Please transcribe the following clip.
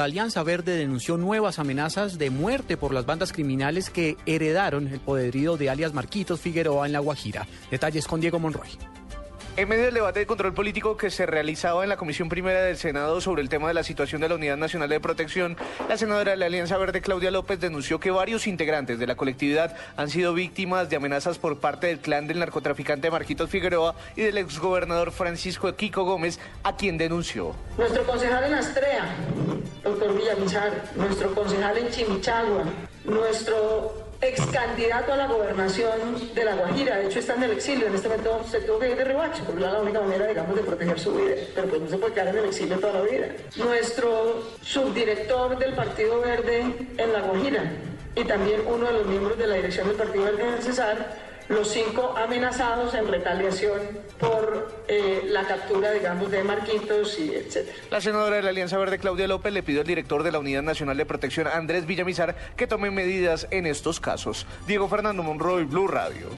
La Alianza Verde denunció nuevas amenazas de muerte por las bandas criminales que heredaron el poderío de alias Marquitos Figueroa en La Guajira. Detalles con Diego Monroy. En medio del debate de control político que se realizaba en la Comisión Primera del Senado sobre el tema de la situación de la Unidad Nacional de Protección, la senadora de la Alianza Verde, Claudia López, denunció que varios integrantes de la colectividad han sido víctimas de amenazas por parte del clan del narcotraficante Marquitos Figueroa y del exgobernador Francisco Kiko Gómez, a quien denunció. Nuestro concejal en Astrea, doctor Villamizar, nuestro concejal en Chimichagua, nuestro ex candidato a la gobernación de La Guajira, de hecho está en el exilio, en este momento se tuvo que ir de rebacho, porque era la única manera, digamos, de proteger su vida, pero pues no se puede quedar en el exilio toda la vida. Nuestro subdirector del Partido Verde en La Guajira y también uno de los miembros de la dirección del Partido Verde en el Cesar, los cinco amenazados en retaliación por eh, la captura, digamos, de Marquitos y etcétera. La senadora de la Alianza Verde, Claudia López, le pidió al director de la Unidad Nacional de Protección, Andrés Villamizar, que tome medidas en estos casos. Diego Fernando Monroy, Blue Radio.